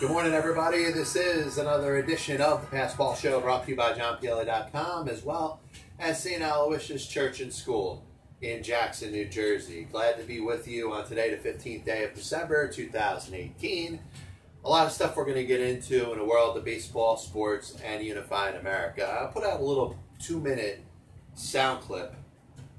Good morning, everybody. This is another edition of the Passball Show brought to you by JohnPielli.com as well as St. Aloysius Church and School in Jackson, New Jersey. Glad to be with you on today, the 15th day of December 2018. A lot of stuff we're going to get into in the world of baseball, sports, and unifying America. I put out a little two minute sound clip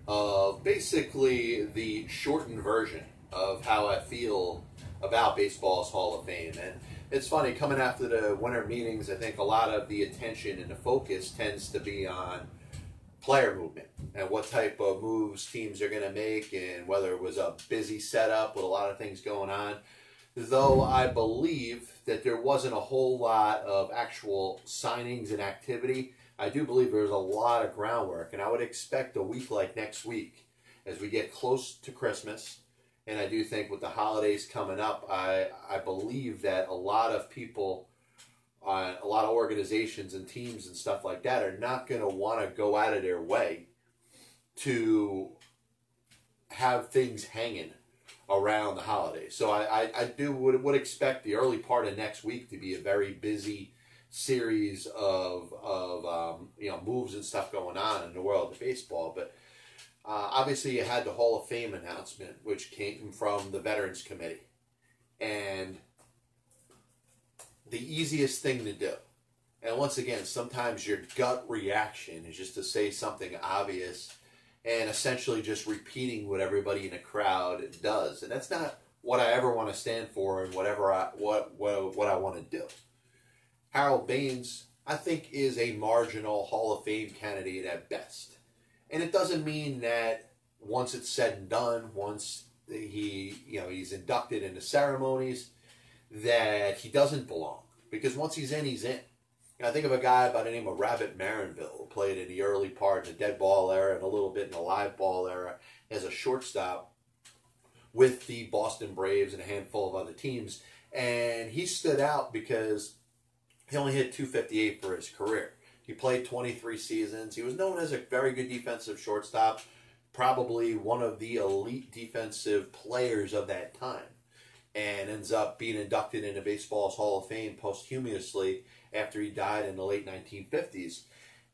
of basically the shortened version of how I feel about baseball's Hall of Fame. And it's funny coming after the winter meetings. I think a lot of the attention and the focus tends to be on player movement and what type of moves teams are going to make, and whether it was a busy setup with a lot of things going on. Though I believe that there wasn't a whole lot of actual signings and activity, I do believe there's a lot of groundwork, and I would expect a week like next week, as we get close to Christmas, and I do think with the holidays coming up, I, I believe that a lot of people, uh, a lot of organizations and teams and stuff like that are not going to want to go out of their way to have things hanging around the holidays. So I, I, I do would, would expect the early part of next week to be a very busy series of, of um, you know moves and stuff going on in the world of baseball. But uh, obviously, you had the Hall of Fame announcement, which came from the Veterans Committee. And the easiest thing to do, and once again, sometimes your gut reaction is just to say something obvious and essentially just repeating what everybody in the crowd does. And that's not what I ever want to stand for and whatever I what what, what I want to do. Harold Baines, I think, is a marginal Hall of Fame candidate at best. And it doesn't mean that once it's said and done, once he, you know, he's inducted into ceremonies, that he doesn't belong. Because once he's in, he's in. I think of a guy by the name of Rabbit Maranville, who played in the early part in the dead ball era and a little bit in the live ball era as a shortstop with the Boston Braves and a handful of other teams. And he stood out because he only hit 258 for his career. He played 23 seasons. He was known as a very good defensive shortstop, probably one of the elite defensive players of that time, and ends up being inducted into baseball's Hall of Fame posthumously after he died in the late 1950s.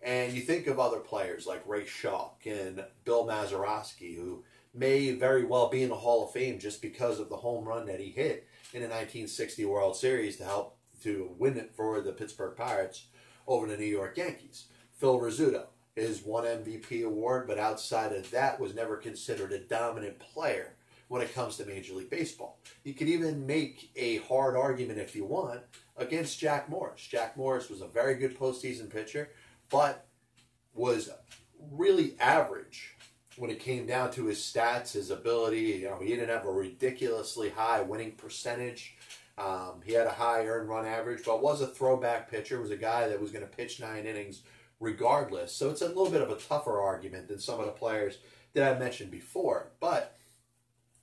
And you think of other players like Ray Schalk and Bill Mazeroski, who may very well be in the Hall of Fame just because of the home run that he hit in the 1960 World Series to help to win it for the Pittsburgh Pirates over the New York Yankees. Phil Rizzuto, his one MVP award, but outside of that was never considered a dominant player when it comes to Major League Baseball. You could even make a hard argument if you want against Jack Morris. Jack Morris was a very good postseason pitcher, but was really average when it came down to his stats, his ability. You know, he didn't have a ridiculously high winning percentage. Um, he had a high earned run average, but was a throwback pitcher. Was a guy that was going to pitch nine innings regardless. So it's a little bit of a tougher argument than some of the players that I mentioned before. But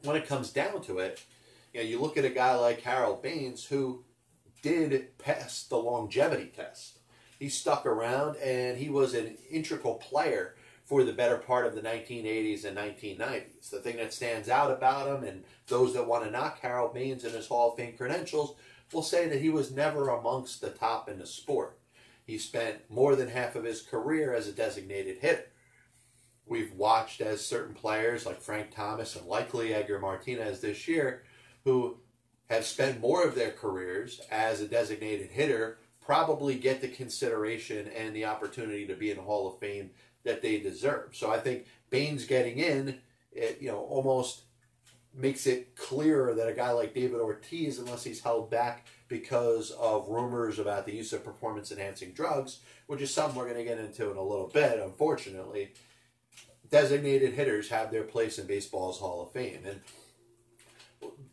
when it comes down to it, you know, you look at a guy like Harold Baines who did pass the longevity test. He stuck around and he was an integral player for the better part of the 1980s and 1990s. The thing that stands out about him, and those that want to knock Harold Baines and his Hall of Fame credentials, will say that he was never amongst the top in the sport. He spent more than half of his career as a designated hitter. We've watched as certain players like Frank Thomas and likely Edgar Martinez this year, who have spent more of their careers as a designated hitter, probably get the consideration and the opportunity to be in the Hall of Fame that they deserve. So I think Baines getting in, it, you know, almost makes it clearer that a guy like David Ortiz, unless he's held back because of rumors about the use of performance enhancing drugs, which is something we're going to get into in a little bit, unfortunately, designated hitters have their place in baseball's Hall of Fame. And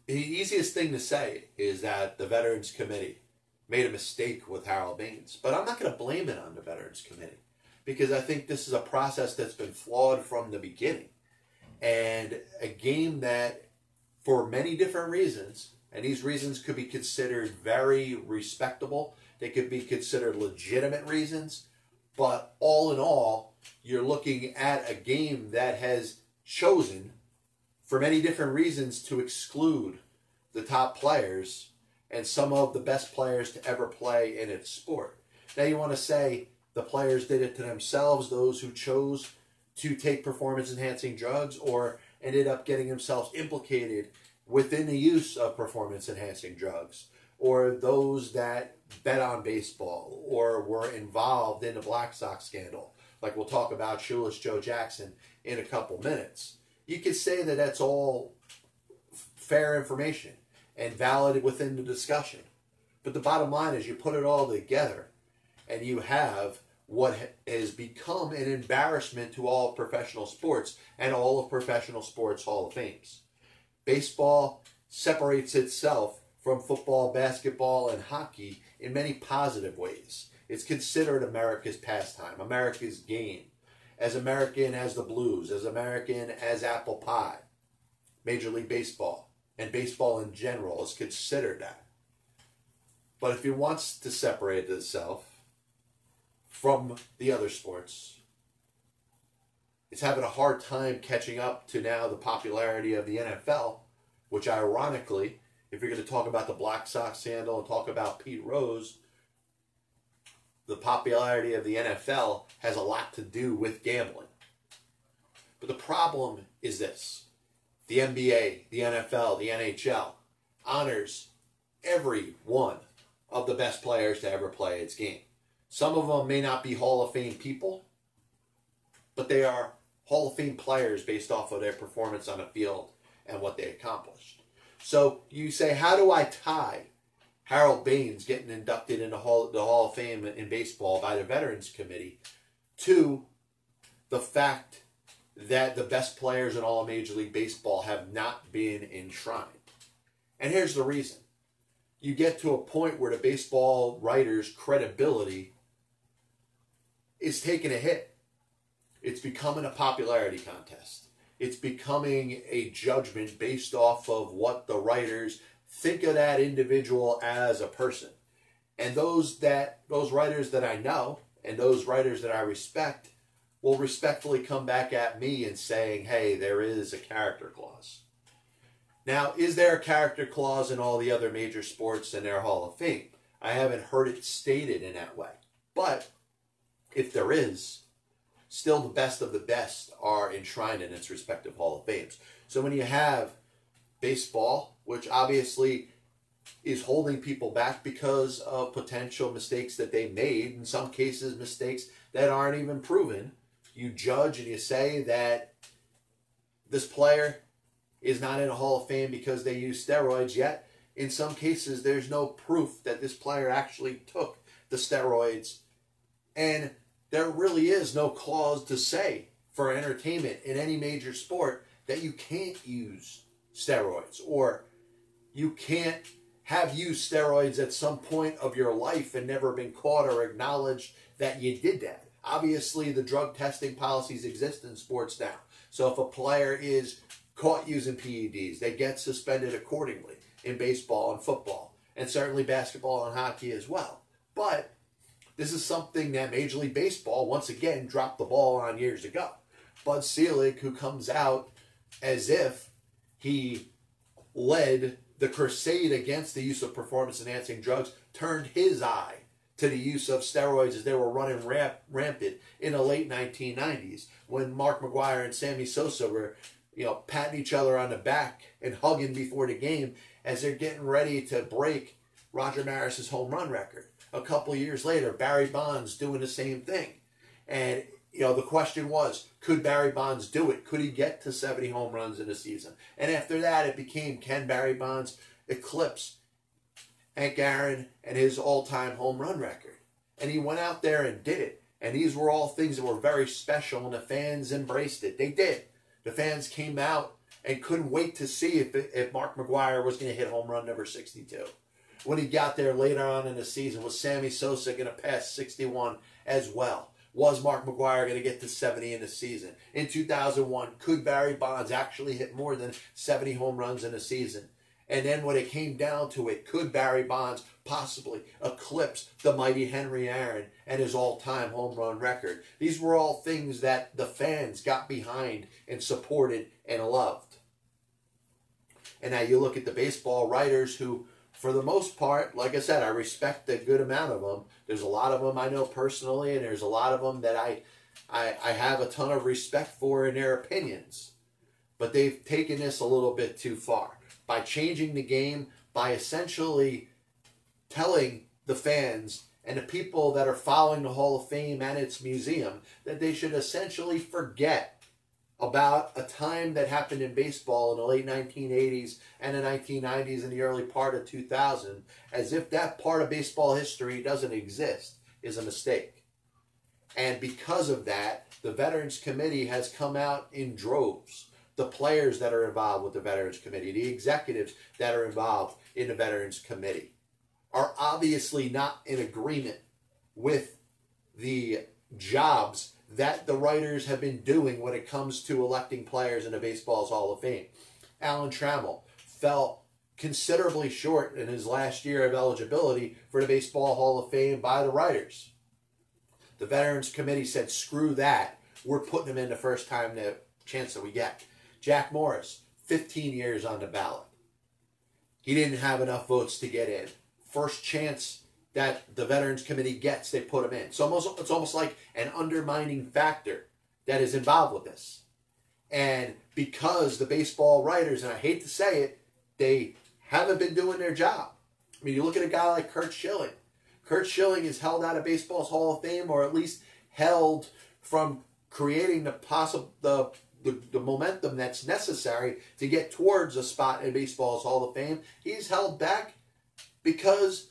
the easiest thing to say is that the Veterans Committee made a mistake with Harold Baines, but I'm not going to blame it on the Veterans Committee because I think this is a process that's been flawed from the beginning. And a game that, for many different reasons, and these reasons could be considered very respectable, they could be considered legitimate reasons, but all in all, you're looking at a game that has chosen, for many different reasons, to exclude the top players and some of the best players to ever play in its sport. Now you want to say the players did it to themselves, those who chose to take performance enhancing drugs or ended up getting themselves implicated within the use of performance enhancing drugs, or those that bet on baseball or were involved in the Black Sox scandal, like we'll talk about Shoeless Joe Jackson in a couple minutes. You could say that that's all fair information and valid within the discussion. But the bottom line is you put it all together and you have what has become an embarrassment to all professional sports and all of professional sports Hall of Fames. Baseball separates itself from football, basketball, and hockey in many positive ways. It's considered America's pastime, America's game, as American as the blues, as American as apple pie. Major League Baseball and baseball in general is considered that. But if it wants to separate itself from the other sports, it's having a hard time catching up to now the popularity of the NFL, which ironically, if you're going to talk about the Black Sox scandal and talk about Pete Rose, the popularity of the NFL has a lot to do with gambling. But the problem is this the NBA, the NFL, the NHL honors every one of the best players to ever play its game. Some of them may not be Hall of Fame people, but they are Hall of Fame players based off of their performance on the field and what they accomplished. So you say, how do I tie Harold Baines getting inducted into Hall, the Hall of Fame in baseball by the Veterans Committee to the fact that the best players in all Major League Baseball have not been enshrined. And here's the reason. You get to a point where the baseball writer's credibility is taking a hit. It's becoming a popularity contest. It's becoming a judgment based off of what the writers think of that individual as a person. And those that those writers that I know and those writers that I respect will respectfully come back at me and saying, "Hey, there is a character clause." Now, is there a character clause in all the other major sports in their Hall of Fame? I haven't heard it stated in that way. But if there is, still the best of the best are enshrined in its respective Hall of Fames. So when you have baseball, which obviously is holding people back because of potential mistakes that they made, in some cases, mistakes that aren't even proven, you judge and you say that this player is not in a Hall of Fame because they use steroids, yet in some cases, there's no proof that this player actually took the steroids. And there really is no clause to say for entertainment in any major sport that you can't use steroids or you can't have used steroids at some point of your life and never been caught or acknowledged that you did that. Obviously, the drug testing policies exist in sports now. So if a player is caught using PEDs, they get suspended accordingly in baseball and football, and certainly basketball and hockey as well. But this is something that Major League Baseball, once again, dropped the ball on years ago. Bud Selig, who comes out as if he led the crusade against the use of performance enhancing drugs, turned his eye to the use of steroids as they were running ramp, rampant in the late 1990s when Mark McGwire and Sammy Sosa were, you know, patting each other on the back and hugging before the game as they're getting ready to break Roger Maris's home run record a couple years later, Barry Bonds doing the same thing. And, you know, the question was, could Barry Bonds do it? Could he get to 70 home runs in a season? And after that, it became, can Barry Bonds eclipse Hank Aaron and his all-time home run record? And he went out there and did it. And these were all things that were very special, and the fans embraced it. They did. The fans came out and couldn't wait to see if, if Mark McGwire was going to hit home run number 62 when he got there later on in the season. Was Sammy Sosa going to pass 61 as well? Was Mark McGwire going to get to 70 in the season? In 2001, could Barry Bonds actually hit more than 70 home runs in a season? And then when it came down to it, could Barry Bonds possibly eclipse the mighty Henry Aaron and his all-time home run record? These were all things that the fans got behind and supported and loved. And now you look at the baseball writers who for the most part, like I said, I respect a good amount of them. There's a lot of them I know personally, and there's a lot of them that I, I, I have a ton of respect for in their opinions. But they've taken this a little bit too far by changing the game, by essentially telling the fans and the people that are following the Hall of Fame and its museum that they should essentially forget about a time that happened in baseball in the late 1980s and the 1990s and the early part of 2000 as if that part of baseball history doesn't exist is a mistake. And because of that, the Veterans Committee has come out in droves. The players that are involved with the Veterans Committee, the executives that are involved in the Veterans Committee, are obviously not in agreement with the jobs that the writers have been doing when it comes to electing players in the Baseball's Hall of Fame. Alan Trammell fell considerably short in his last year of eligibility for the Baseball Hall of Fame by the writers. The Veterans Committee said, screw that. We're putting him in the first time the chance that we get. Jack Morris, 15 years on the ballot. He didn't have enough votes to get in. First chance that the Veterans Committee gets, they put them in. So almost, it's almost like an undermining factor that is involved with this. And because the baseball writers, and I hate to say it, they haven't been doing their job. I mean, you look at a guy like Curt Schilling. Curt Schilling is held out of baseball's Hall of Fame, or at least held from creating the possible the, the, the momentum that's necessary to get towards a spot in baseball's Hall of Fame. He's held back because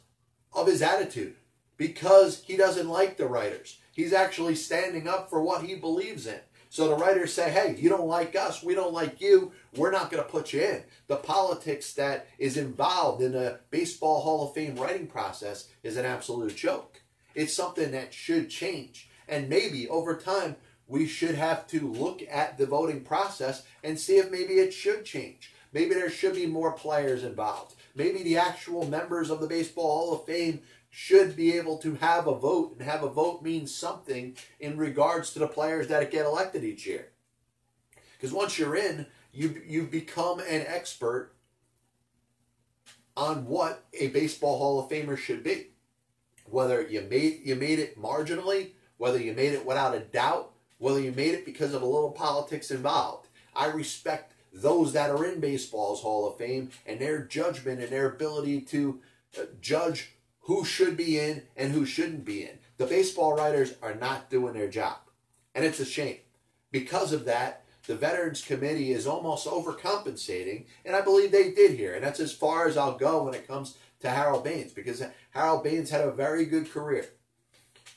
of his attitude because he doesn't like the writers. He's actually standing up for what he believes in. So the writers say, hey, you don't like us, we don't like you, we're not going to put you in. The politics that is involved in the Baseball Hall of Fame writing process is an absolute joke. It's something that should change. And maybe over time, we should have to look at the voting process and see if maybe it should change. Maybe there should be more players involved. Maybe the actual members of the Baseball Hall of Fame should be able to have a vote, and have a vote means something in regards to the players that get elected each year. Because once you're in, you you become an expert on what a baseball Hall of Famer should be. Whether you made you made it marginally, whether you made it without a doubt, whether you made it because of a little politics involved. I respect those that are in baseball's Hall of Fame and their judgment and their ability to uh, judge who should be in and who shouldn't be in. The baseball writers are not doing their job. And it's a shame. Because of that, the Veterans Committee is almost overcompensating, and I believe they did here. And that's as far as I'll go when it comes to Harold Baines, because Harold Baines had a very good career.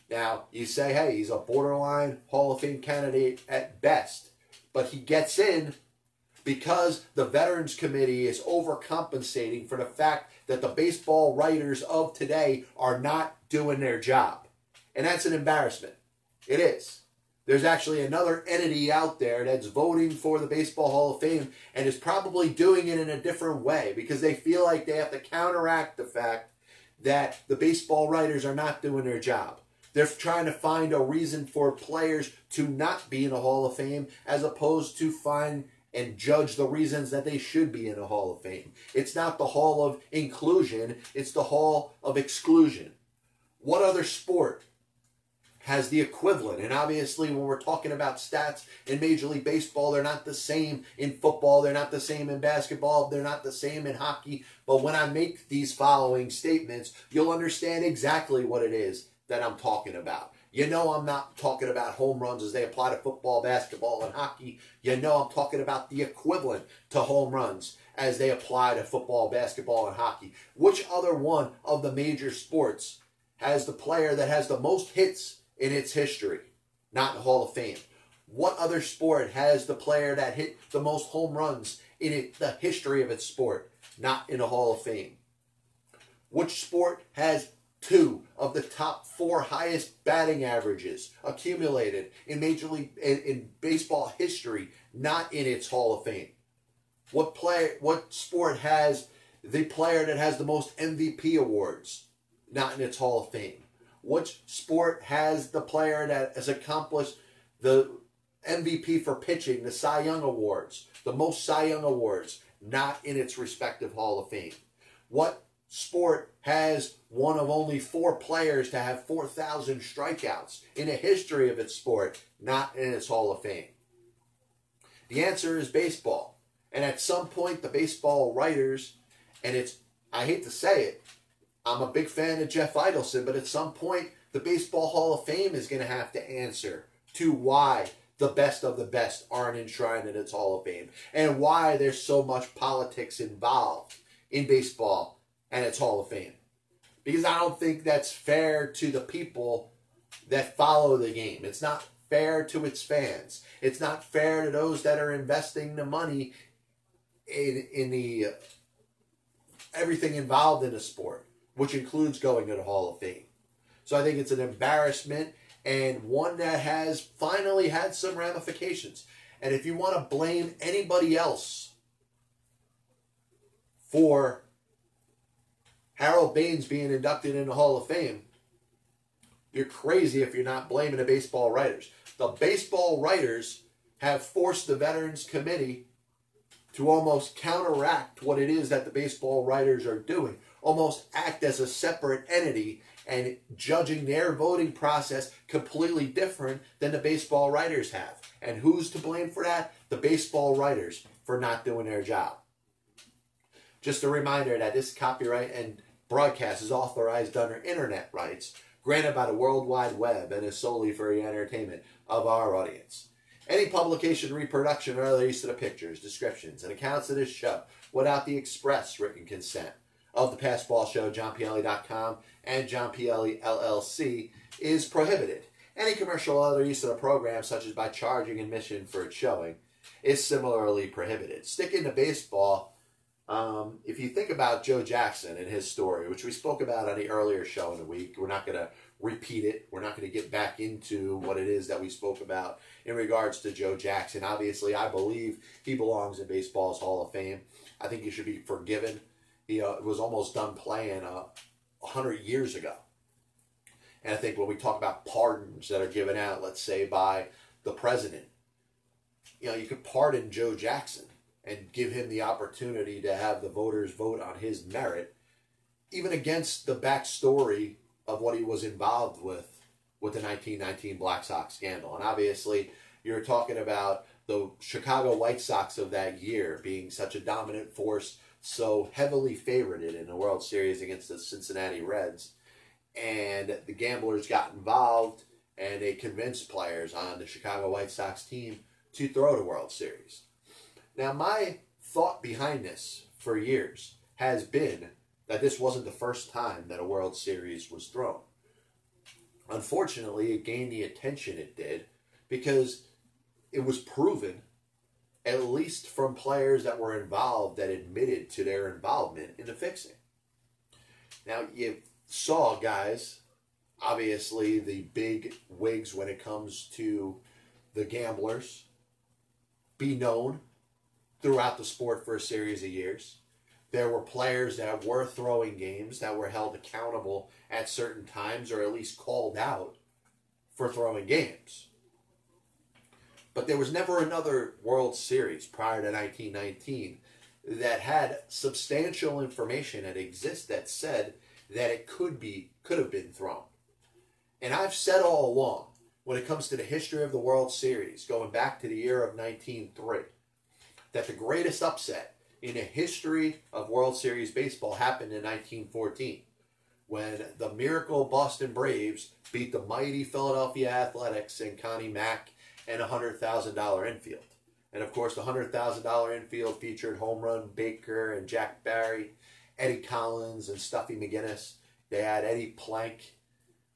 Now, you say, hey, he's a borderline Hall of Fame candidate at best, but he gets in because the Veterans Committee is overcompensating for the fact that the baseball writers of today are not doing their job. And that's an embarrassment. It is. There's actually another entity out there that's voting for the Baseball Hall of Fame and is probably doing it in a different way because they feel like they have to counteract the fact that the baseball writers are not doing their job. They're trying to find a reason for players to not be in the Hall of Fame as opposed to find and judge the reasons that they should be in a Hall of Fame. It's not the Hall of Inclusion, it's the Hall of Exclusion. What other sport has the equivalent? And obviously, when we're talking about stats in Major League Baseball, they're not the same in football, they're not the same in basketball, they're not the same in hockey. But when I make these following statements, you'll understand exactly what it is that I'm talking about. You know I'm not talking about home runs as they apply to football, basketball, and hockey. You know I'm talking about the equivalent to home runs as they apply to football, basketball, and hockey. Which other one of the major sports has the player that has the most hits in its history? Not in the Hall of Fame. What other sport has the player that hit the most home runs in it, the history of its sport? Not in the Hall of Fame. Which sport has two of the top four highest batting averages accumulated in Major League in, in, baseball history, not in its Hall of Fame. What play? What sport has the player that has the most MVP awards, not in its Hall of Fame? What sport has the player that has accomplished the MVP for pitching, the Cy Young awards, the most Cy Young awards, not in its respective Hall of Fame? What sport has one of only four players to have 4,000 strikeouts in the history of its sport, not in its Hall of Fame? The answer is baseball. And at some point, the baseball writers, and it's, I hate to say it, I'm a big fan of Jeff Idelson, but at some point, the Baseball Hall of Fame is going to have to answer to why the best of the best aren't enshrined in its Hall of Fame and why there's so much politics involved in baseball and its Hall of Fame. Because I don't think that's fair to the people that follow the game. It's not fair to its fans. It's not fair to those that are investing the money in in the uh, everything involved in a sport, which includes going to the Hall of Fame. So I think it's an embarrassment and one that has finally had some ramifications. And if you want to blame anybody else for Harold Baines being inducted in the Hall of Fame, you're crazy if you're not blaming the baseball writers. The baseball writers have forced the Veterans Committee to almost counteract what it is that the baseball writers are doing, almost act as a separate entity and judging their voting process completely different than the baseball writers have. And who's to blame for that? The baseball writers for not doing their job. Just a reminder that this copyright and broadcast is authorized under internet rights granted by the World Wide Web and is solely for the entertainment of our audience. Any publication, reproduction, or other use of the pictures, descriptions, and accounts of this show without the express written consent of the Passball Show, JohnPielli.com, and John Pielli LLC is prohibited. Any commercial or other use of the program, such as by charging admission for its showing, is similarly prohibited. Sticking to baseball, um, if you think about Joe Jackson and his story, which we spoke about on the earlier show in the week, we're not going to repeat it. We're not going to get back into what it is that we spoke about in regards to Joe Jackson. Obviously, I believe he belongs in baseball's Hall of Fame. I think he should be forgiven. He uh, was almost done playing uh, 100 years ago. And I think when we talk about pardons that are given out, let's say by the president, you know, you could pardon Joe Jackson and give him the opportunity to have the voters vote on his merit, even against the backstory of what he was involved with with the 1919 Black Sox scandal. And obviously, you're talking about the Chicago White Sox of that year being such a dominant force so heavily favored in the World Series against the Cincinnati Reds. And the gamblers got involved and they convinced players on the Chicago White Sox team to throw the World Series. Now, my thought behind this for years has been that this wasn't the first time that a World Series was thrown. Unfortunately, it gained the attention it did because it was proven at least from players that were involved that admitted to their involvement in the fixing. Now, you saw guys, obviously, the big wigs when it comes to the gamblers be known throughout the sport for a series of years. There were players that were throwing games that were held accountable at certain times or at least called out for throwing games. But there was never another World Series prior to 1919 that had substantial information that exists that said that it could be could have been thrown. And I've said all along when it comes to the history of the World Series, going back to the year of 1903, that the greatest upset in the history of World Series baseball happened in 1914 when the miracle Boston Braves beat the mighty Philadelphia Athletics and Connie Mack and a $100,000 infield. And of course, the $100,000 infield featured home run Baker and Jack Barry, Eddie Collins and Stuffy McInnis. They had Eddie Plank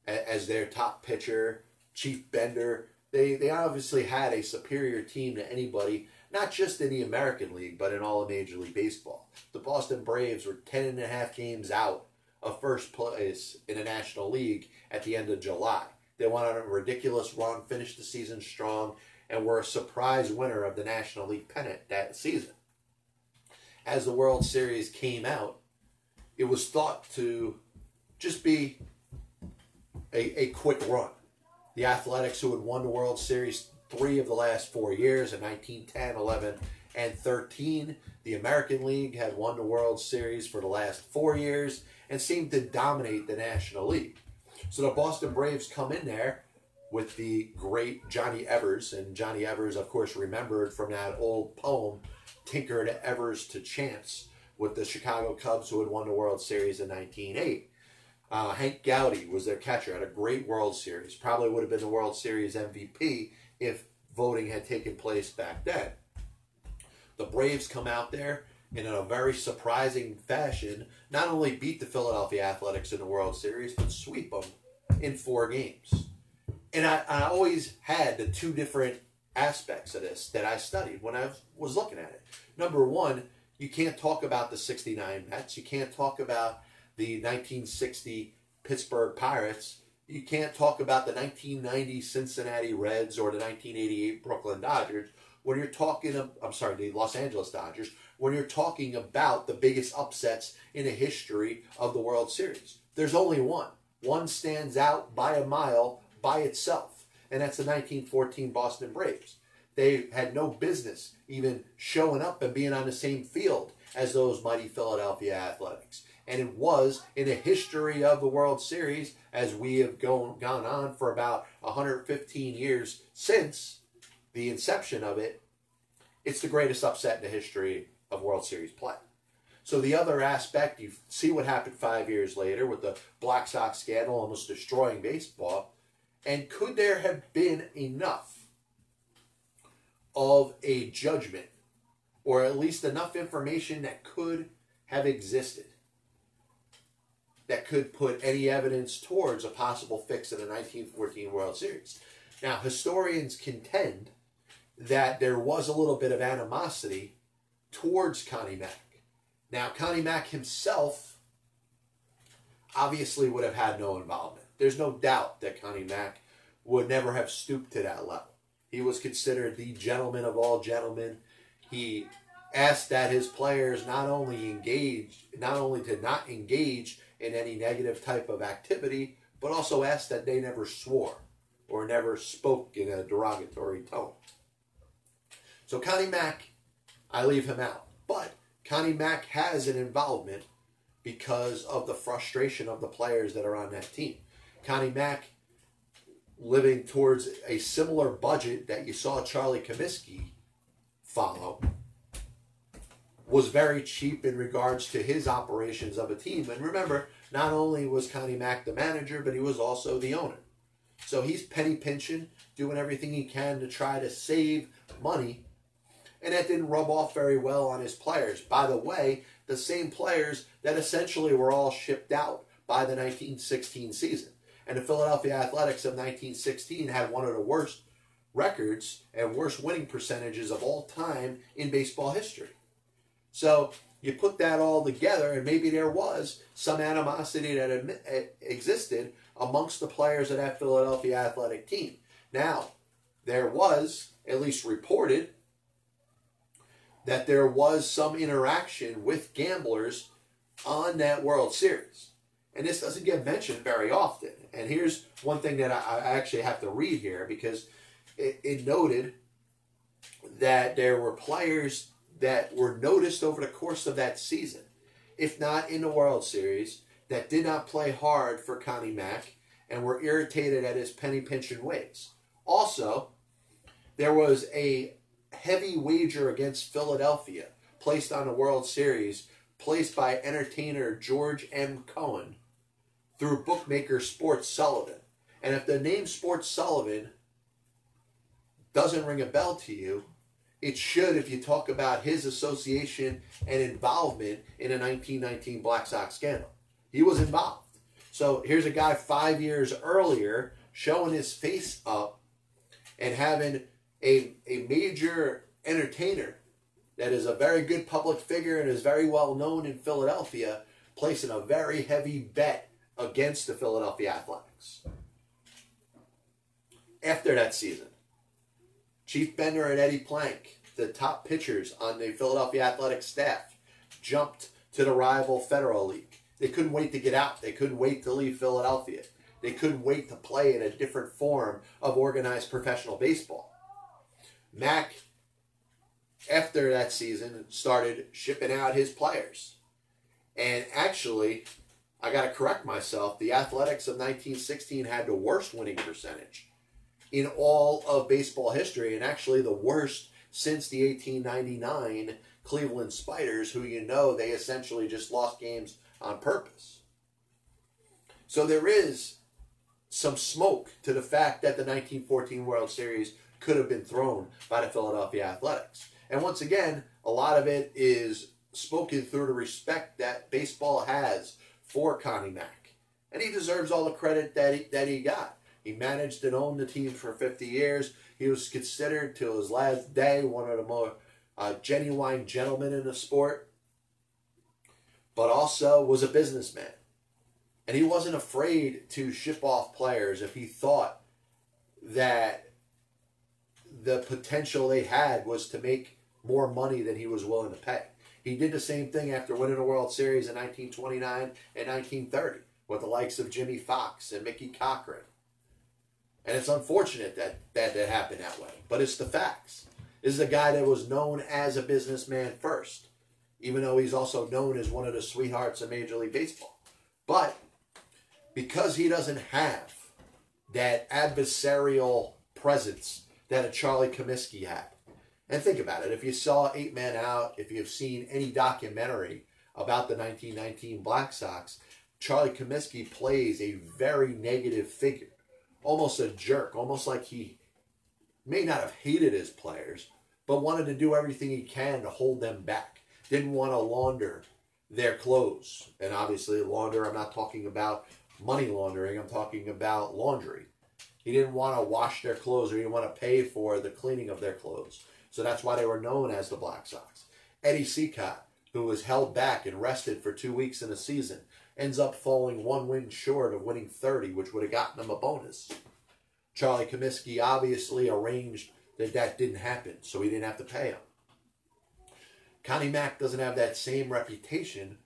as their top pitcher, Chief Bender. They, they obviously had a superior team to anybody, not just in the American League, but in all of Major League Baseball. The Boston Braves were 10 and a half games out of first place in the National League at the end of July. They went on a ridiculous run, finished the season strong, and were a surprise winner of the National League pennant that season. As the World Series came out, it was thought to just be a, a quick run. The Athletics, who had won the World Series three of the last four years in 1910, 11, and 13. The American League had won the World Series for the last four years and seemed to dominate the National League. So the Boston Braves come in there with the great Johnny Evers, and Johnny Evers, of course, remembered from that old poem, Tinker to Evers to Chance, with the Chicago Cubs who had won the World Series in 1908. Uh, Hank Gowdy was their catcher, had a great World Series. Probably would have been the World Series MVP if voting had taken place back then. The Braves come out there and in a very surprising fashion, not only beat the Philadelphia Athletics in the World Series, but sweep them in four games. And I, I always had the two different aspects of this that I studied when I was looking at it. Number one, you can't talk about the 69 Mets. You can't talk about the 1960 Pittsburgh Pirates. You can't talk about the 1990 Cincinnati Reds or the 1988 Brooklyn Dodgers when you're talking, I'm sorry, the Los Angeles Dodgers, when you're talking about the biggest upsets in the history of the World Series. There's only one. One stands out by a mile by itself, and that's the 1914 Boston Braves. They had no business even showing up and being on the same field as those mighty Philadelphia Athletics. And it was in the history of the World Series, as we have gone, gone on for about 115 years since the inception of it, it's the greatest upset in the history of World Series play. So the other aspect, you see what happened five years later with the Black Sox scandal almost destroying baseball. And could there have been enough of a judgment, or at least enough information that could have existed, that could put any evidence towards a possible fix in the 1914 World Series? Now, historians contend that there was a little bit of animosity towards Connie Mack. Now, Connie Mack himself obviously would have had no involvement. There's no doubt that Connie Mack would never have stooped to that level. He was considered the gentleman of all gentlemen. He asked that his players not only engage, not only to not engage in any negative type of activity, but also asked that they never swore or never spoke in a derogatory tone. So Connie Mack, I leave him out. But Connie Mack has an involvement because of the frustration of the players that are on that team. Connie Mack living towards a similar budget that you saw Charlie Comiskey follow was very cheap in regards to his operations of a team. And remember, not only was Connie Mack the manager, but he was also the owner. So he's penny pinching, doing everything he can to try to save money and that didn't rub off very well on his players. By the way, the same players that essentially were all shipped out by the 1916 season. And the Philadelphia Athletics of 1916 had one of the worst records and worst winning percentages of all time in baseball history. So you put that all together, and maybe there was some animosity that eh, existed amongst the players of that Philadelphia athletic team. Now, there was, at least reported, that there was some interaction with gamblers on that World Series. And this doesn't get mentioned very often. And here's one thing that I, I actually have to read here because it, it noted that there were players that were noticed over the course of that season, if not in the World Series, that did not play hard for Connie Mack and were irritated at his penny pinching ways. Also, there was a heavy wager against Philadelphia placed on the World Series, placed by entertainer George M. Cohan through bookmaker Sports Sullivan. And if the name Sports Sullivan doesn't ring a bell to you, it should if you talk about his association and involvement in a 1919 Black Sox scandal. He was involved. So here's a guy five years earlier showing his face up and having a, a major entertainer that is a very good public figure and is very well known in Philadelphia placing a very heavy bet against the Philadelphia Athletics. After that season, Chief Bender and Eddie Plank, the top pitchers on the Philadelphia Athletics staff, jumped to the rival Federal League. They couldn't wait to get out. They couldn't wait to leave Philadelphia. They couldn't wait to play in a different form of organized professional baseball. Mack, after that season, started shipping out his players. And actually, I got to correct myself. The Athletics of 1916 had the worst winning percentage in all of baseball history, and actually the worst since the 1899 Cleveland Spiders, who you know they essentially just lost games on purpose. So there is some smoke to the fact that the 1914 World Series could have been thrown by the Philadelphia Athletics. And once again, a lot of it is spoken through the respect that baseball has for Connie Mack. And he deserves all the credit that he, that he got. He managed and owned the team for 50 years. He was considered till his last day one of the more uh, genuine gentlemen in the sport, but also was a businessman. And he wasn't afraid to ship off players if he thought that the potential they had was to make more money than he was willing to pay. He did the same thing after winning the World Series in 1929 and 1930 with the likes of Jimmie Foxx and Mickey Cochrane. And it's unfortunate that, that that happened that way, but it's the facts. This is a guy that was known as a businessman first, even though he's also known as one of the sweethearts of Major League Baseball. But because he doesn't have that adversarial presence that a Charlie Comiskey had. And think about it. If you saw Eight Men Out, if you've seen any documentary about the 1919 Black Sox, Charlie Comiskey plays a very negative figure, almost a jerk, almost like he may not have hated his players, but wanted to do everything he can to hold them back. Didn't want to launder their clothes. And obviously, launder, I'm not talking about money laundering, I'm talking about laundry. He didn't want to wash their clothes or he didn't want to pay for the cleaning of their clothes. So that's why they were known as the Black Sox. Eddie Cicotte, who was held back and rested for two weeks in a season, ends up falling one win short of winning 30, which would have gotten him a bonus. Charlie Comiskey obviously arranged that that didn't happen, so he didn't have to pay him. Connie Mack doesn't have that same reputation,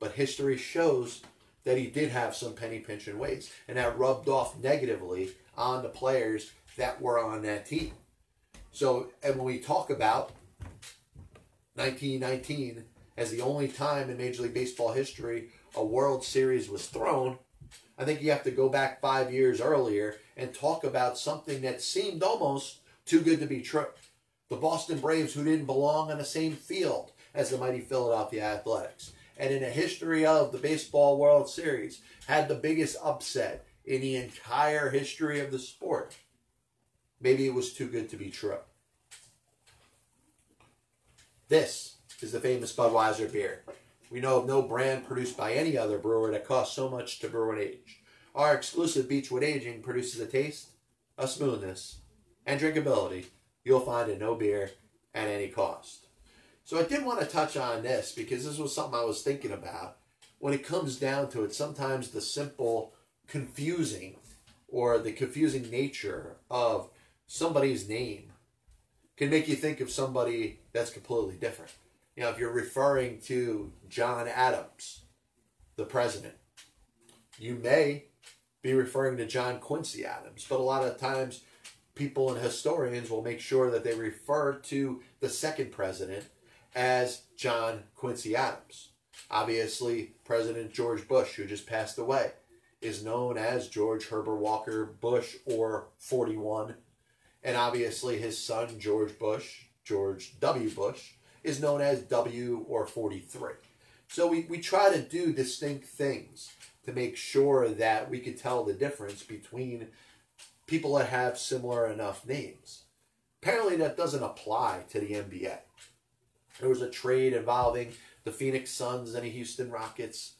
but history shows that he did have some penny pinching ways, and that rubbed off negatively on the players that were on that team. So, and when we talk about 1919 as the only time in Major League Baseball history a World Series was thrown, I think you have to go back five years earlier and talk about something that seemed almost too good to be true. The Boston Braves, who didn't belong on the same field as the mighty Philadelphia Athletics, and in the history of the Baseball World Series, had the biggest upset in the entire history of the sport. Maybe it was too good to be true. This is the famous Budweiser beer. We know of no brand produced by any other brewer that costs so much to brew and age. Our exclusive Beechwood Aging produces a taste, a smoothness, and drinkability you'll find in no beer at any cost. So I did want to touch on this because this was something I was thinking about. When it comes down to it, sometimes the simple confusing or the confusing nature of somebody's name can make you think of somebody that's completely different. You know, if you're referring to John Adams, the president, you may be referring to John Quincy Adams, but a lot of times people and historians will make sure that they refer to the second president as John Quincy Adams. Obviously, President George Bush, who just passed away, is known as George Herbert Walker Bush or 41. And obviously, his son, George Bush, George W. Bush, is known as W or 43. So we, we try to do distinct things to make sure that we can tell the difference between people that have similar enough names. Apparently, that doesn't apply to the NBA. There was a trade involving the Phoenix Suns and the Houston Rockets,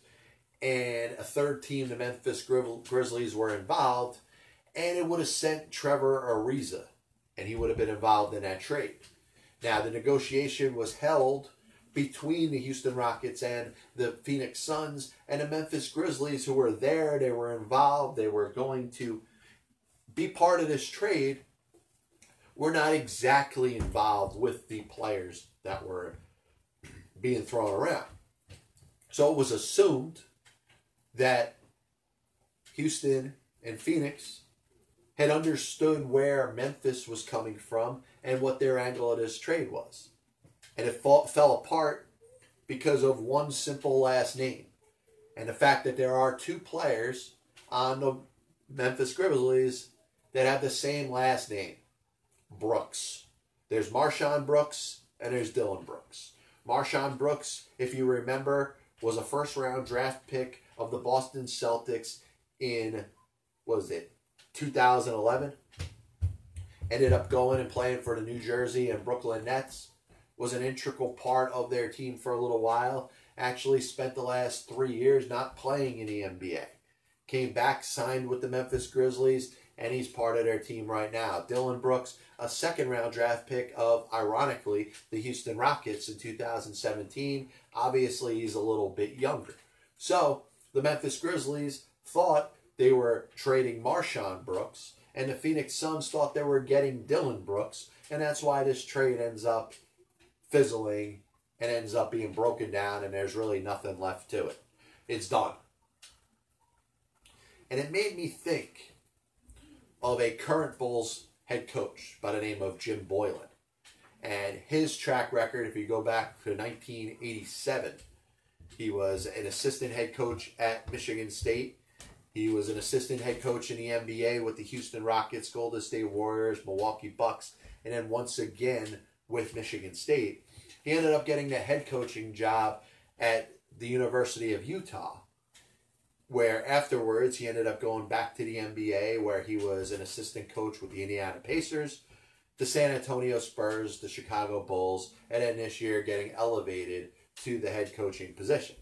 and a third team, the Memphis Grizzlies, were involved, and it would have sent Trevor Ariza, and he would have been involved in that trade. Now, the negotiation was held between the Houston Rockets and the Phoenix Suns and the Memphis Grizzlies, who were there. They were involved. They were going to be part of this trade. We're not exactly involved with the players that were being thrown around. So it was assumed that Houston and Phoenix had understood where Memphis was coming from and what their angle of this trade was. And it fell apart because of one simple last name. And the fact that there are two players on the Memphis Grizzlies that have the same last name Brooks. There's MarShon Brooks and there's Dillon Brooks. MarShon Brooks, if you remember, was a first round draft pick of the Boston Celtics in, what was it, 2011? Ended up going and playing for the New Jersey and Brooklyn Nets. Was an integral part of their team for a little while. Actually, spent the last three years not playing in the NBA. Came back, signed with the Memphis Grizzlies, and he's part of their team right now. Dillon Brooks, a second round draft pick of, ironically, the Houston Rockets in 2017. Obviously, he's a little bit younger. So, the Memphis Grizzlies thought they were trading MarShon Brooks and the Phoenix Suns thought they were getting Dillon Brooks, and that's why this trade ends up fizzling and ends up being broken down, and there's really nothing left to it. It's done. And it made me think of a current Bulls head coach by the name of Jim Boylen. And his track record, if you go back to 1987, he was an assistant head coach at Michigan State. He was an assistant head coach in the NBA with the Houston Rockets, Golden State Warriors, Milwaukee Bucks, and then once again with Michigan State. He ended up getting the head coaching job at the University of Utah, where afterwards he ended up going back to the NBA, where he was an assistant coach with the Indiana Pacers, the San Antonio Spurs, the Chicago Bulls, and then this year getting elevated to the head coaching position.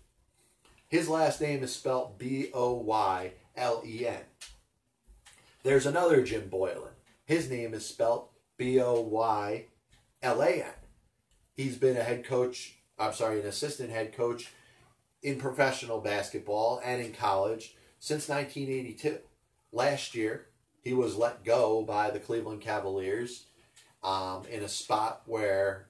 His last name is spelled B O Y L E N. There's another Jim Boylan. His name is spelled B O Y L A N. He's been a head coach, I'm sorry, an assistant head coach in professional basketball and in college since 1982. Last year, he was let go by the Cleveland Cavaliers um, in a spot where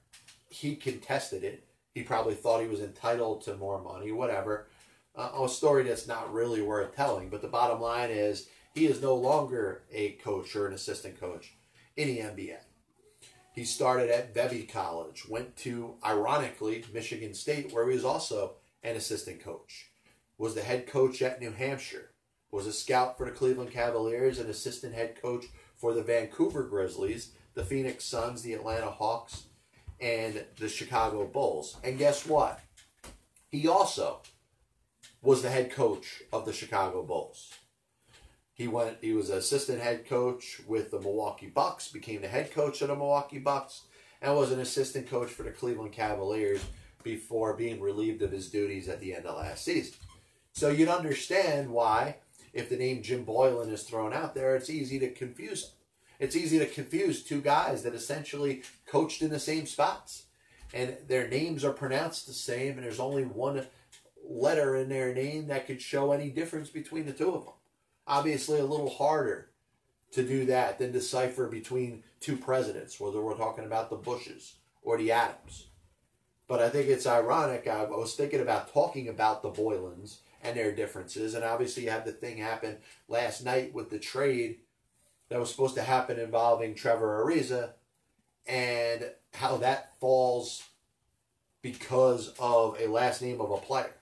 he contested it. He probably thought he was entitled to more money, whatever uh, a story that's not really worth telling. But the bottom line is he is no longer a coach or an assistant coach in the NBA. He started at Bevy College, went to, ironically, Michigan State, where he was also an assistant coach, was the head coach at New Hampshire, was a scout for the Cleveland Cavaliers, and assistant head coach for the Vancouver Grizzlies, the Phoenix Suns, the Atlanta Hawks, and the Chicago Bulls. And guess what? He also was the head coach of the Chicago Bulls. He went. He was assistant head coach with the Milwaukee Bucks. Became the head coach of the Milwaukee Bucks, and was an assistant coach for the Cleveland Cavaliers before being relieved of his duties at the end of last season. So you'd understand why, if the name Jim Boylan is thrown out there, it's easy to confuse. It's easy to confuse two guys that essentially coached in the same spots, and their names are pronounced the same, and there's only one letter in their name that could show any difference between the two of them. Obviously, a little harder to do that than decipher between two presidents, whether we're talking about the Bushes or the Adams. But I think it's ironic. I was thinking about talking about the Boylens and their differences, and obviously, you have the thing happen last night with the trade that was supposed to happen involving Trevor Ariza, and how that falls because of a last name of a player.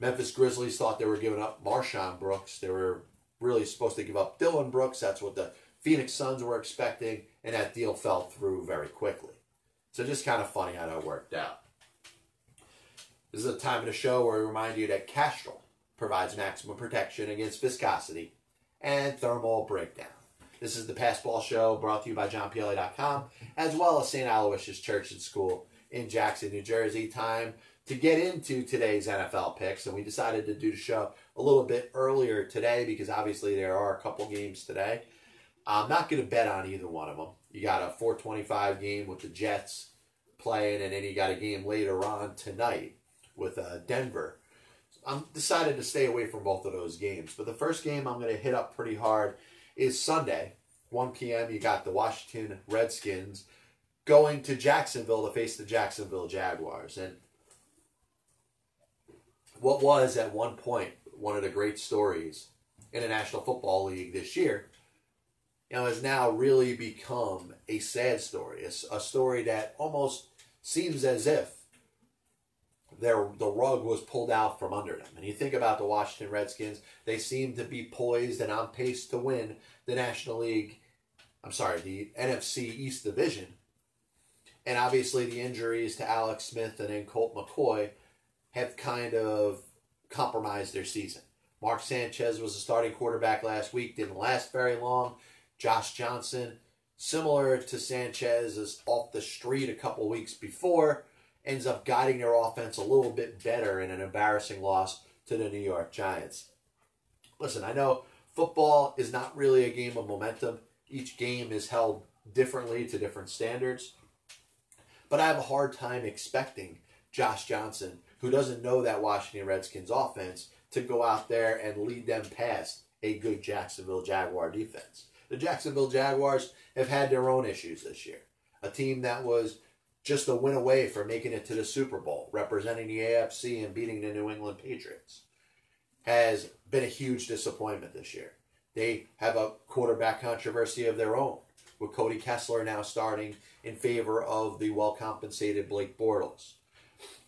Memphis Grizzlies thought they were giving up MarShon Brooks. They were really supposed to give up Dillon Brooks. That's what the Phoenix Suns were expecting, and that deal fell through very quickly. So just kind of funny how that worked out. This is a time of the show where we remind you that Castrol provides maximum protection against viscosity and thermal breakdown. This is the Passball Show brought to you by JohnPielli.com, as well as St. Aloysius Church and School in Jackson, New Jersey. Time to get into today's NFL picks, and we decided to do the show a little bit earlier today because obviously there are a couple games today. I'm not going to bet on either one of them. You got a 425 game with the Jets playing, and then you got a game later on tonight with uh, Denver. I'm decided to stay away from both of those games. But the first game I'm going to hit up pretty hard is Sunday, 1 p.m. You got the Washington Redskins going to Jacksonville to face the Jacksonville Jaguars. And what was at one point one of the great stories in the National Football League this year you know, has now really become a sad story, a, a story that almost seems as if their the rug was pulled out from under them. And you think about the Washington Redskins, they seem to be poised and on pace to win the National League, I'm sorry, the NFC East Division. And obviously the injuries to Alex Smith and then Colt McCoy have kind of compromised their season. Mark Sanchez was a starting quarterback last week, didn't last very long. Josh Johnson, similar to Sanchez, is off the street a couple weeks before, ends up guiding their offense a little bit better in an embarrassing loss to the New York Giants. Listen, I know football is not really a game of momentum. Each game is held differently to different standards. But I have a hard time expecting Josh Johnson, who doesn't know that Washington Redskins offense, to go out there and lead them past a good Jacksonville Jaguar defense. The Jacksonville Jaguars have had their own issues this year. A team that was just a win away from making it to the Super Bowl, representing the AFC and beating the New England Patriots, has been a huge disappointment this year. They have a quarterback controversy of their own, with Cody Kessler now starting in favor of the well compensated Blake Bortles.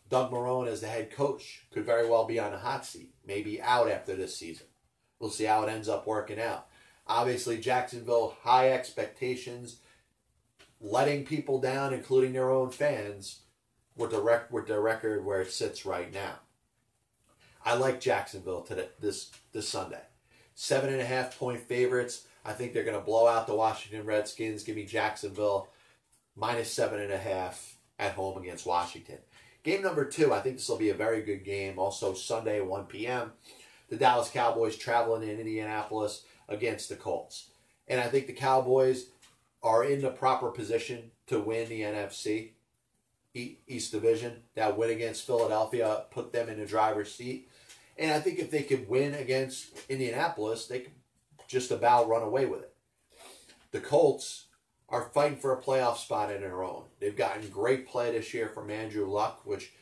Doug Marrone, as the head coach, could very well be on a hot seat, maybe out after this season. We'll see how it ends up working out. Obviously, Jacksonville, high expectations, letting people down, including their own fans, with the, rec- with the record where it sits right now. I like Jacksonville today, this, this Sunday. Seven and a half point favorites. I think they're going to blow out the Washington Redskins. Give me Jacksonville minus seven and a half at home against Washington. Game number two, I think this will be a very good game. Also, Sunday at 1 p.m., the Dallas Cowboys traveling in Indianapolis against the Colts. And I think the Cowboys are in the proper position to win the NFC East Division. That win against Philadelphia put them in the driver's seat. And I think if they could win against Indianapolis, they could just about run away with it. The Colts are fighting for a playoff spot in their own. They've gotten great play this year from Andrew Luck, which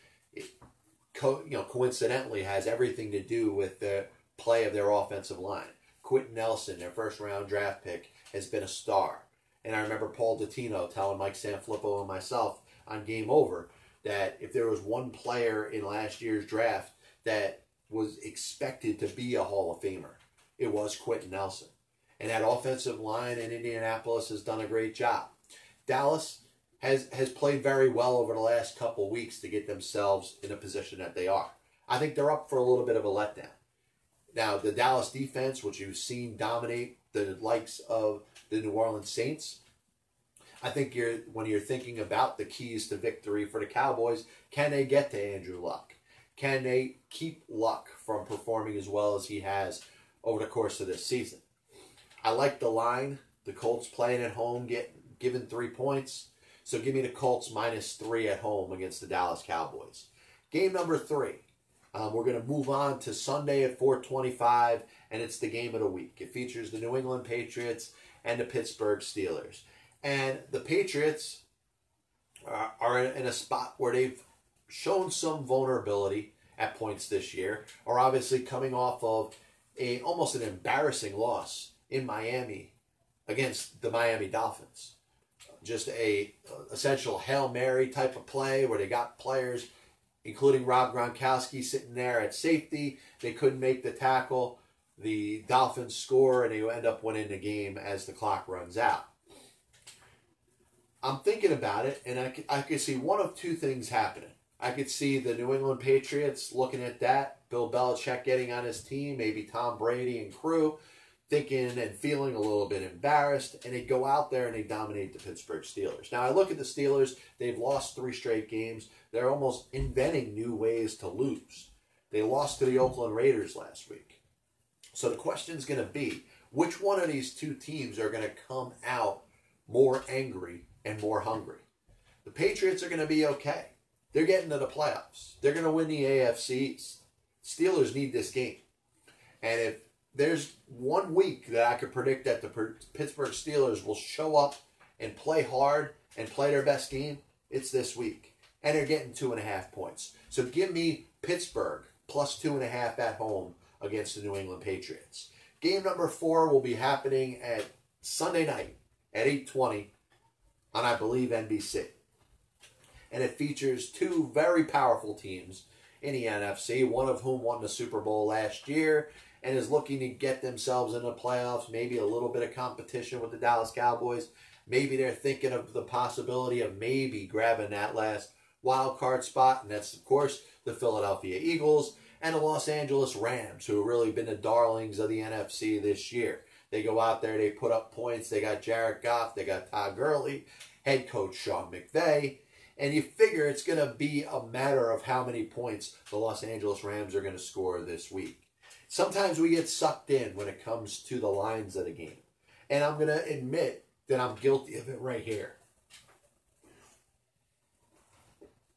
co- you know coincidentally has everything to do with the play of their offensive line. Quenton Nelson, their first round draft pick, has been a star. And I remember Paul Dottino telling Mike Sanfilippo and myself on Game Over that if there was one player in last year's draft that was expected to be a Hall of Famer, it was Quenton Nelson. And that offensive line in Indianapolis has done a great job. Dallas has has played very well over the last couple weeks to get themselves in a position that they are. I think they're up for a little bit of a letdown. Now, the Dallas defense, which you've seen dominate the likes of the New Orleans Saints, I think you're when you're thinking about the keys to victory for the Cowboys, can they get to Andrew Luck? Can they keep Luck from performing as well as he has over the course of this season? I like the line. The Colts playing at home, get given three points. So give me the Colts minus three at home against the Dallas Cowboys. Game number three. Um, we're going to move on to Sunday at 425, and it's the game of the week. It features the New England Patriots and the Pittsburgh Steelers. And the Patriots are, are in a spot where they've shown some vulnerability at points this year, are obviously coming off of a almost an embarrassing loss in Miami against the Miami Dolphins. Just a essential Hail Mary type of play where they got players, including Rob Gronkowski, sitting there at safety. They couldn't make the tackle. The Dolphins score and they end up winning the game as the clock runs out. I'm thinking about it, and I I could see one of two things happening. I could see the New England Patriots looking at that, Bill Belichick getting on his team, maybe Tom Brady and crew, thinking and feeling a little bit embarrassed, and they go out there and they dominate the Pittsburgh Steelers. Now, I look at the Steelers, they've lost three straight games. They're almost inventing new ways to lose. They lost to the Oakland Raiders last week. So the question is going to be which one of these two teams are going to come out more angry and more hungry? The Patriots are going to be okay. They're getting to the playoffs. They're going to win the AFC. Steelers need this game. And if there's one week that I could predict that the Pittsburgh Steelers will show up and play hard and play their best game. It's this week. And they're getting two and a half points. So give me Pittsburgh plus two and a half at home against the New England Patriots. Game number four will be happening at Sunday night at 8:20 on I believe NBC. And it features two very powerful teams in the NFC, one of whom won the Super Bowl last year and is looking to get themselves in the playoffs, maybe a little bit of competition with the Dallas Cowboys. Maybe they're thinking of the possibility of maybe grabbing that last wild card spot, and that's of course the Philadelphia Eagles and the Los Angeles Rams, who have really been the darlings of the NFC this year. They go out there, they put up points. They got Jared Goff, they got Todd Gurley, head coach Sean McVay, and you figure it's going to be a matter of how many points the Los Angeles Rams are going to score this week. Sometimes we get sucked in when it comes to the lines of the game. And I'm going to admit that I'm guilty of it right here.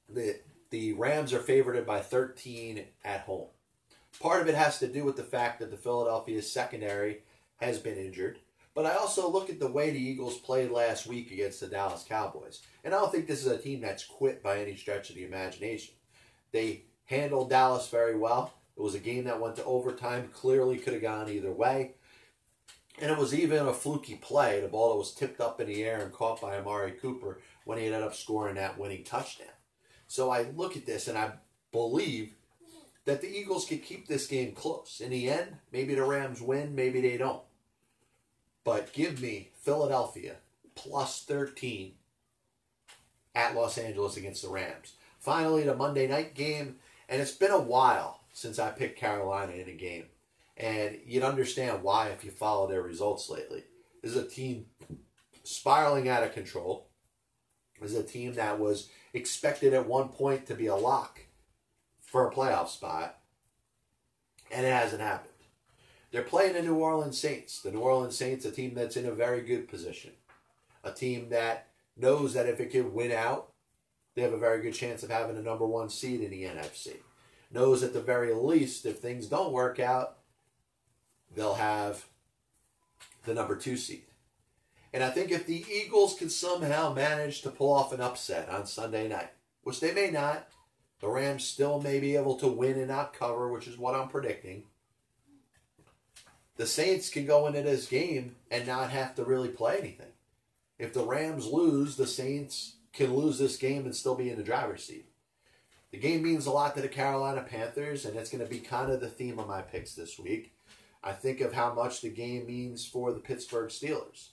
The, the Rams are favored by 13 at home. Part of it has to do with the fact that the Philadelphia secondary has been injured. But I also look at the way the Eagles played last week against the Dallas Cowboys. And I don't think this is a team that's quit by any stretch of the imagination. They handled Dallas very well. It was a game that went to overtime, clearly could have gone either way. And it was even a fluky play, the ball that was tipped up in the air and caught by Amari Cooper when he ended up scoring that winning touchdown. So I look at this and I believe that the Eagles could keep this game close. In the end, maybe the Rams win, maybe they don't. But give me Philadelphia plus 13 at Los Angeles against the Rams. Finally, the Monday night game, and it's been a while since I picked Carolina in a game. And you'd understand why if you follow their results lately. This is a team spiraling out of control. This is a team that was expected at one point to be a lock for a playoff spot, and it hasn't happened. They're playing the New Orleans Saints. The New Orleans Saints, a team that's in a very good position, a team that knows that if it can win out, they have a very good chance of having a number one seed in the NFC. Knows at the very least, if things don't work out, they'll have the number two seed. And I think if the Eagles can somehow manage to pull off an upset on Sunday night, which they may not, the Rams still may be able to win and not cover, which is what I'm predicting the Saints can go into this game and not have to really play anything. If the Rams lose, the Saints can lose this game and still be in the driver's seat. The game means a lot to the Carolina Panthers, and it's going to be kind of the theme of my picks this week. I think of how much the game means for the Pittsburgh Steelers.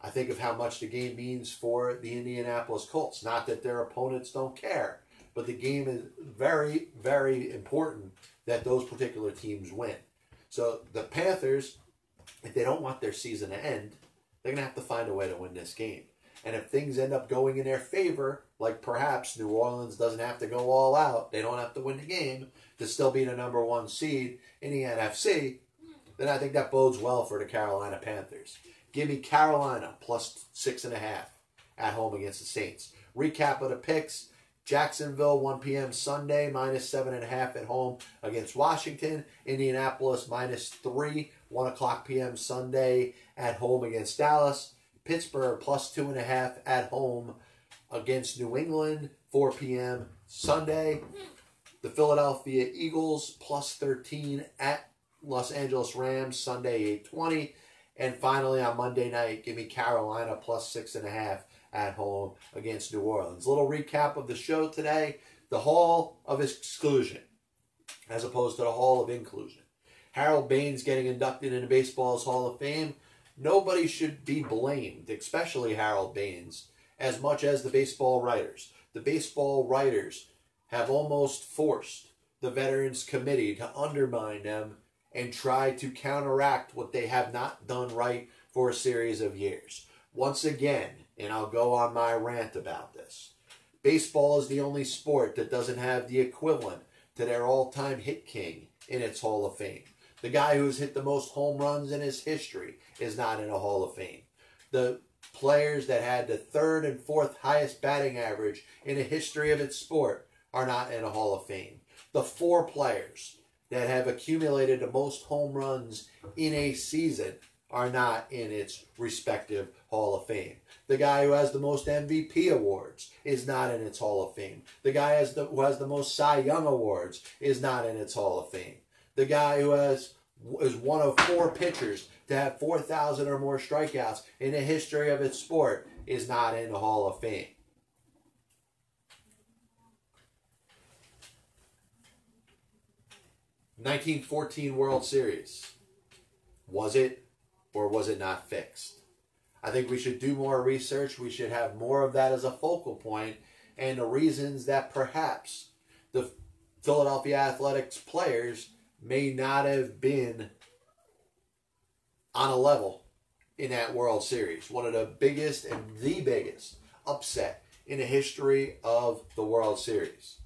I think of how much the game means for the Indianapolis Colts. Not that their opponents don't care, but the game is very, very important that those particular teams win. So the Panthers, if they don't want their season to end, they're going to have to find a way to win this game. And if things end up going in their favor, like perhaps New Orleans doesn't have to go all out, they don't have to win the game to still be the number one seed in the NFC, then I think that bodes well for the Carolina Panthers. Give me Carolina plus six and a half at home against the Saints. Recap of the picks. Jacksonville, 1 p.m. Sunday, minus 7.5 at home against Washington. Indianapolis, minus 3, 1 o'clock p.m. Sunday at home against Dallas. Pittsburgh, plus 2.5 at home against New England, 4 p.m. Sunday. The Philadelphia Eagles, plus 13 at Los Angeles Rams, Sunday, 8.20. And finally, on Monday night, give me Carolina, plus 6.5 at home against New Orleans. Little recap of the show today the Hall of Exclusion as opposed to the Hall of Inclusion. Harold Baines getting inducted into baseball's Hall of Fame. Nobody should be blamed, especially Harold Baines, as much as the baseball writers. The baseball writers have almost forced the Veterans Committee to undermine them and try to counteract what they have not done right for a series of years. Once again, and I'll go on my rant about this. Baseball is the only sport that doesn't have the equivalent to their all time hit king in its Hall of Fame. The guy who's hit the most home runs in his history is not in a Hall of Fame. The players that had the third and fourth highest batting average in the history of its sport are not in a Hall of Fame. The four players that have accumulated the most home runs in a season are not in its respective Hall of Fame. The guy who has the most MVP awards is not in its Hall of Fame. The guy has the, who has the most Cy Young awards is not in its Hall of Fame. The guy who has is one of four pitchers to have 4,000 or more strikeouts in the history of its sport is not in the Hall of Fame. Nineteen fourteen World Series. Was it or was it not fixed? I think we should do more research. We should have more of that as a focal point and the reasons that perhaps the Philadelphia Athletics players may not have been on a level in that World Series. One of the biggest and the biggest upset in the history of the World Series.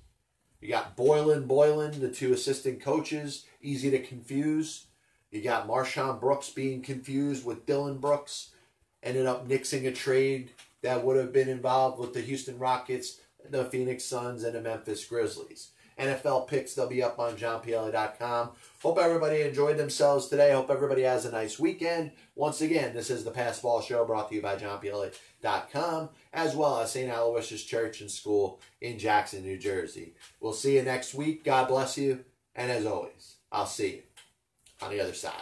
You got Boylan, Boylan, the two assistant coaches, easy to confuse. You got MarShon Brooks being confused with Dillon Brooks, ended up nixing a trade that would have been involved with the Houston Rockets, the Phoenix Suns, and the Memphis Grizzlies. NFL picks, they'll be up on johnpielli.com. Hope everybody enjoyed themselves today. Hope everybody has a nice weekend. Once again, this is the Passball Show brought to you by johnpielli.com, as well as St. Aloysius Church and School in Jackson, New Jersey. We'll see you next week. God bless you. And as always, I'll see you on the other side.